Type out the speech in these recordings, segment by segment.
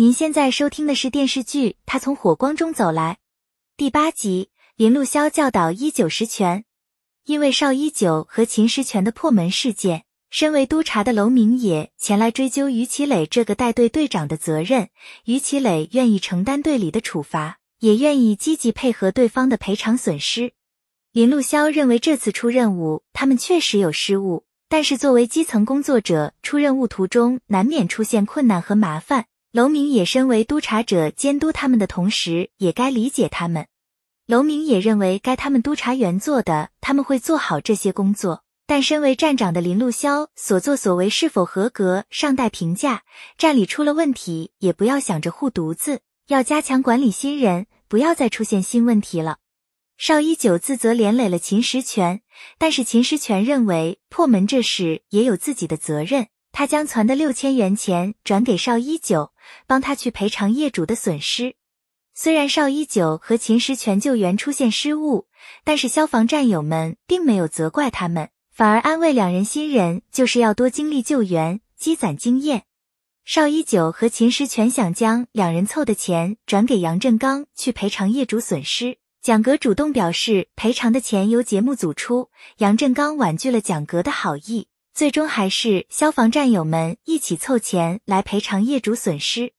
您现在收听的是电视剧《他从火光中走来》第八集。林路潇教导一九十全，因为邵一九和秦时全的破门事件，身为督察的娄明野前来追究于其磊这个带队队长的责任。于其磊愿意承担队里的处罚，也愿意积极配合对方的赔偿损失。林路潇认为这次出任务，他们确实有失误，但是作为基层工作者，出任务途中难免出现困难和麻烦。娄明也身为督察者，监督他们的同时，也该理解他们。娄明也认为该他们督察员做的，他们会做好这些工作。但身为站长的林路潇所作所为是否合格，尚待评价。站里出了问题，也不要想着护犊子，要加强管理新人，不要再出现新问题了。邵一九自责连累了秦时全，但是秦时全认为破门这事也有自己的责任。他将攒的六千元钱转给邵一九，帮他去赔偿业主的损失。虽然邵一九和秦时全救援出现失误，但是消防战友们并没有责怪他们，反而安慰两人新人就是要多经历救援，积攒经验。邵一九和秦时全想将两人凑的钱转给杨振刚去赔偿业主损失，蒋格主动表示赔偿的钱由节目组出，杨振刚婉拒了蒋格的好意。最终还是消防战友们一起凑钱来赔偿业主损失。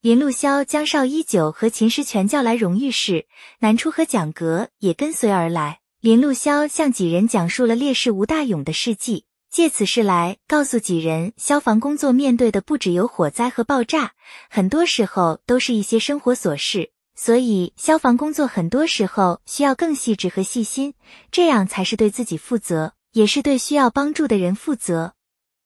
林路潇将邵一九和秦时全叫来荣誉室，南初和蒋格也跟随而来。林路潇向几人讲述了烈士吴大勇的事迹，借此事来告诉几人，消防工作面对的不只有火灾和爆炸，很多时候都是一些生活琐事，所以消防工作很多时候需要更细致和细心，这样才是对自己负责。也是对需要帮助的人负责。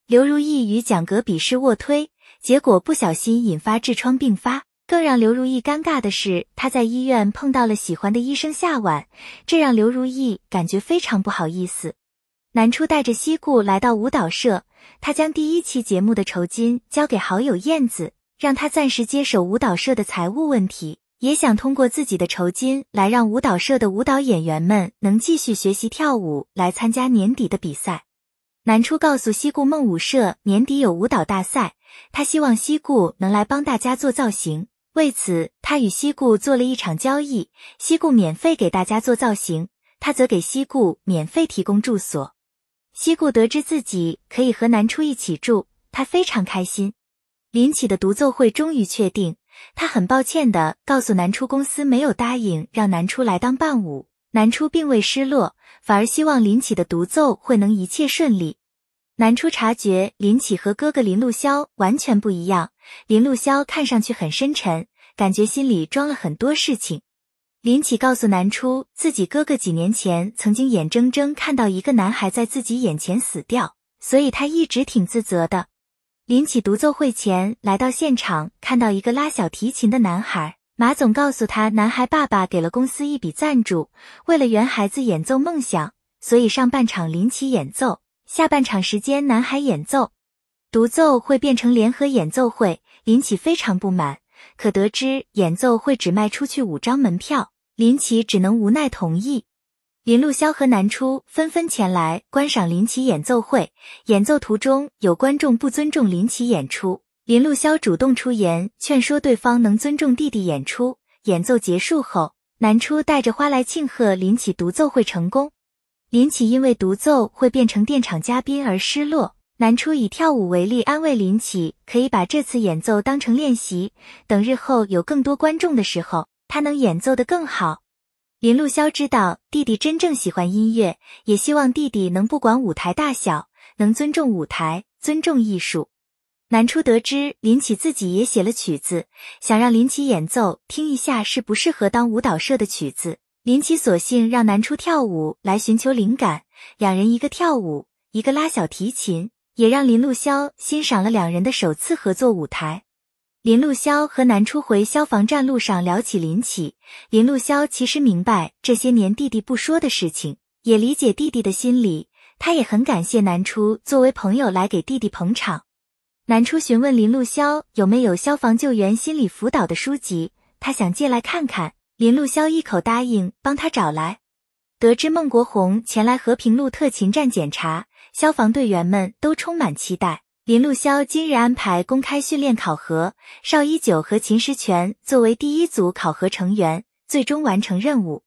刘如意与蒋格比试卧推，结果不小心引发痔疮并发。更让刘如意尴尬的是，她在医院碰到了喜欢的医生夏晚，这让刘如意感觉非常不好意思。南初带着西顾来到舞蹈社，他将第一期节目的酬金交给好友燕子，让他暂时接手舞蹈社的财务问题。也想通过自己的酬金来让舞蹈社的舞蹈演员们能继续学习跳舞，来参加年底的比赛。南初告诉西顾梦舞社年底有舞蹈大赛，他希望西顾能来帮大家做造型。为此，他与西顾做了一场交易：西顾免费给大家做造型，他则给西顾免费提供住所。西顾得知自己可以和南初一起住，他非常开心。林起的独奏会终于确定。他很抱歉地告诉南初，公司没有答应让南初来当伴舞。南初并未失落，反而希望林起的独奏会能一切顺利。南初察觉林起和哥哥林路潇完全不一样，林路潇看上去很深沉，感觉心里装了很多事情。林起告诉南初，自己哥哥几年前曾经眼睁睁看到一个男孩在自己眼前死掉，所以他一直挺自责的。林起独奏会前来到现场，看到一个拉小提琴的男孩。马总告诉他，男孩爸爸给了公司一笔赞助，为了圆孩子演奏梦想，所以上半场林起演奏，下半场时间男孩演奏。独奏会变成联合演奏会，林起非常不满。可得知演奏会只卖出去五张门票，林起只能无奈同意。林路潇和南初纷纷前来观赏林奇演奏会。演奏途中有观众不尊重林奇演出，林路潇主动出言劝说对方能尊重弟弟演出。演奏结束后，南初带着花来庆贺林奇独奏会成功。林奇因为独奏会变成电场嘉宾而失落，南初以跳舞为例安慰林奇，可以把这次演奏当成练习，等日后有更多观众的时候，他能演奏得更好。林路潇知道弟弟真正喜欢音乐，也希望弟弟能不管舞台大小，能尊重舞台，尊重艺术。南初得知林启自己也写了曲子，想让林启演奏听一下适不适合当舞蹈社的曲子。林奇索性让南初跳舞来寻求灵感，两人一个跳舞，一个拉小提琴，也让林路潇欣赏了两人的首次合作舞台。林路潇和南初回消防站路上聊起林起，林路潇其实明白这些年弟弟不说的事情，也理解弟弟的心理。他也很感谢南初作为朋友来给弟弟捧场。南初询问林路潇有没有消防救援心理辅导的书籍，他想借来看看。林路潇一口答应帮他找来。得知孟国红前来和平路特勤站检查，消防队员们都充满期待。林路霄今日安排公开训练考核，邵一九和秦时全作为第一组考核成员，最终完成任务。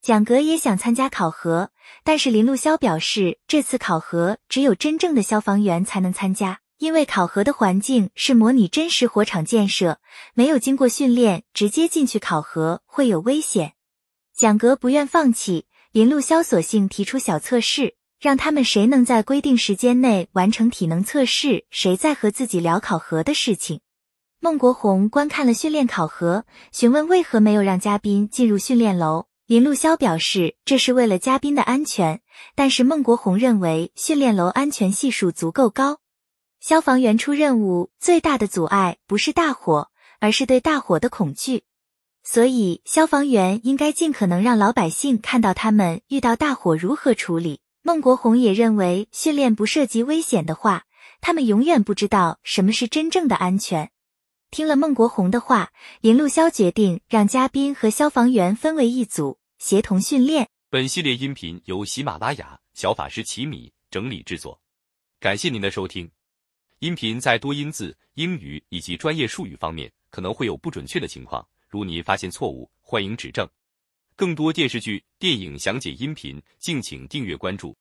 蒋格也想参加考核，但是林路霄表示，这次考核只有真正的消防员才能参加，因为考核的环境是模拟真实火场建设，没有经过训练直接进去考核会有危险。蒋格不愿放弃，林路霄索性提出小测试。让他们谁能在规定时间内完成体能测试，谁再和自己聊考核的事情。孟国红观看了训练考核，询问为何没有让嘉宾进入训练楼。林路潇表示，这是为了嘉宾的安全。但是孟国红认为训练楼安全系数足够高。消防员出任务最大的阻碍不是大火，而是对大火的恐惧。所以消防员应该尽可能让老百姓看到他们遇到大火如何处理。孟国红也认为，训练不涉及危险的话，他们永远不知道什么是真正的安全。听了孟国红的话，林路潇决定让嘉宾和消防员分为一组，协同训练。本系列音频由喜马拉雅小法师奇米整理制作，感谢您的收听。音频在多音字、英语以及专业术语方面可能会有不准确的情况，如您发现错误，欢迎指正。更多电视剧、电影详解音频，敬请订阅关注。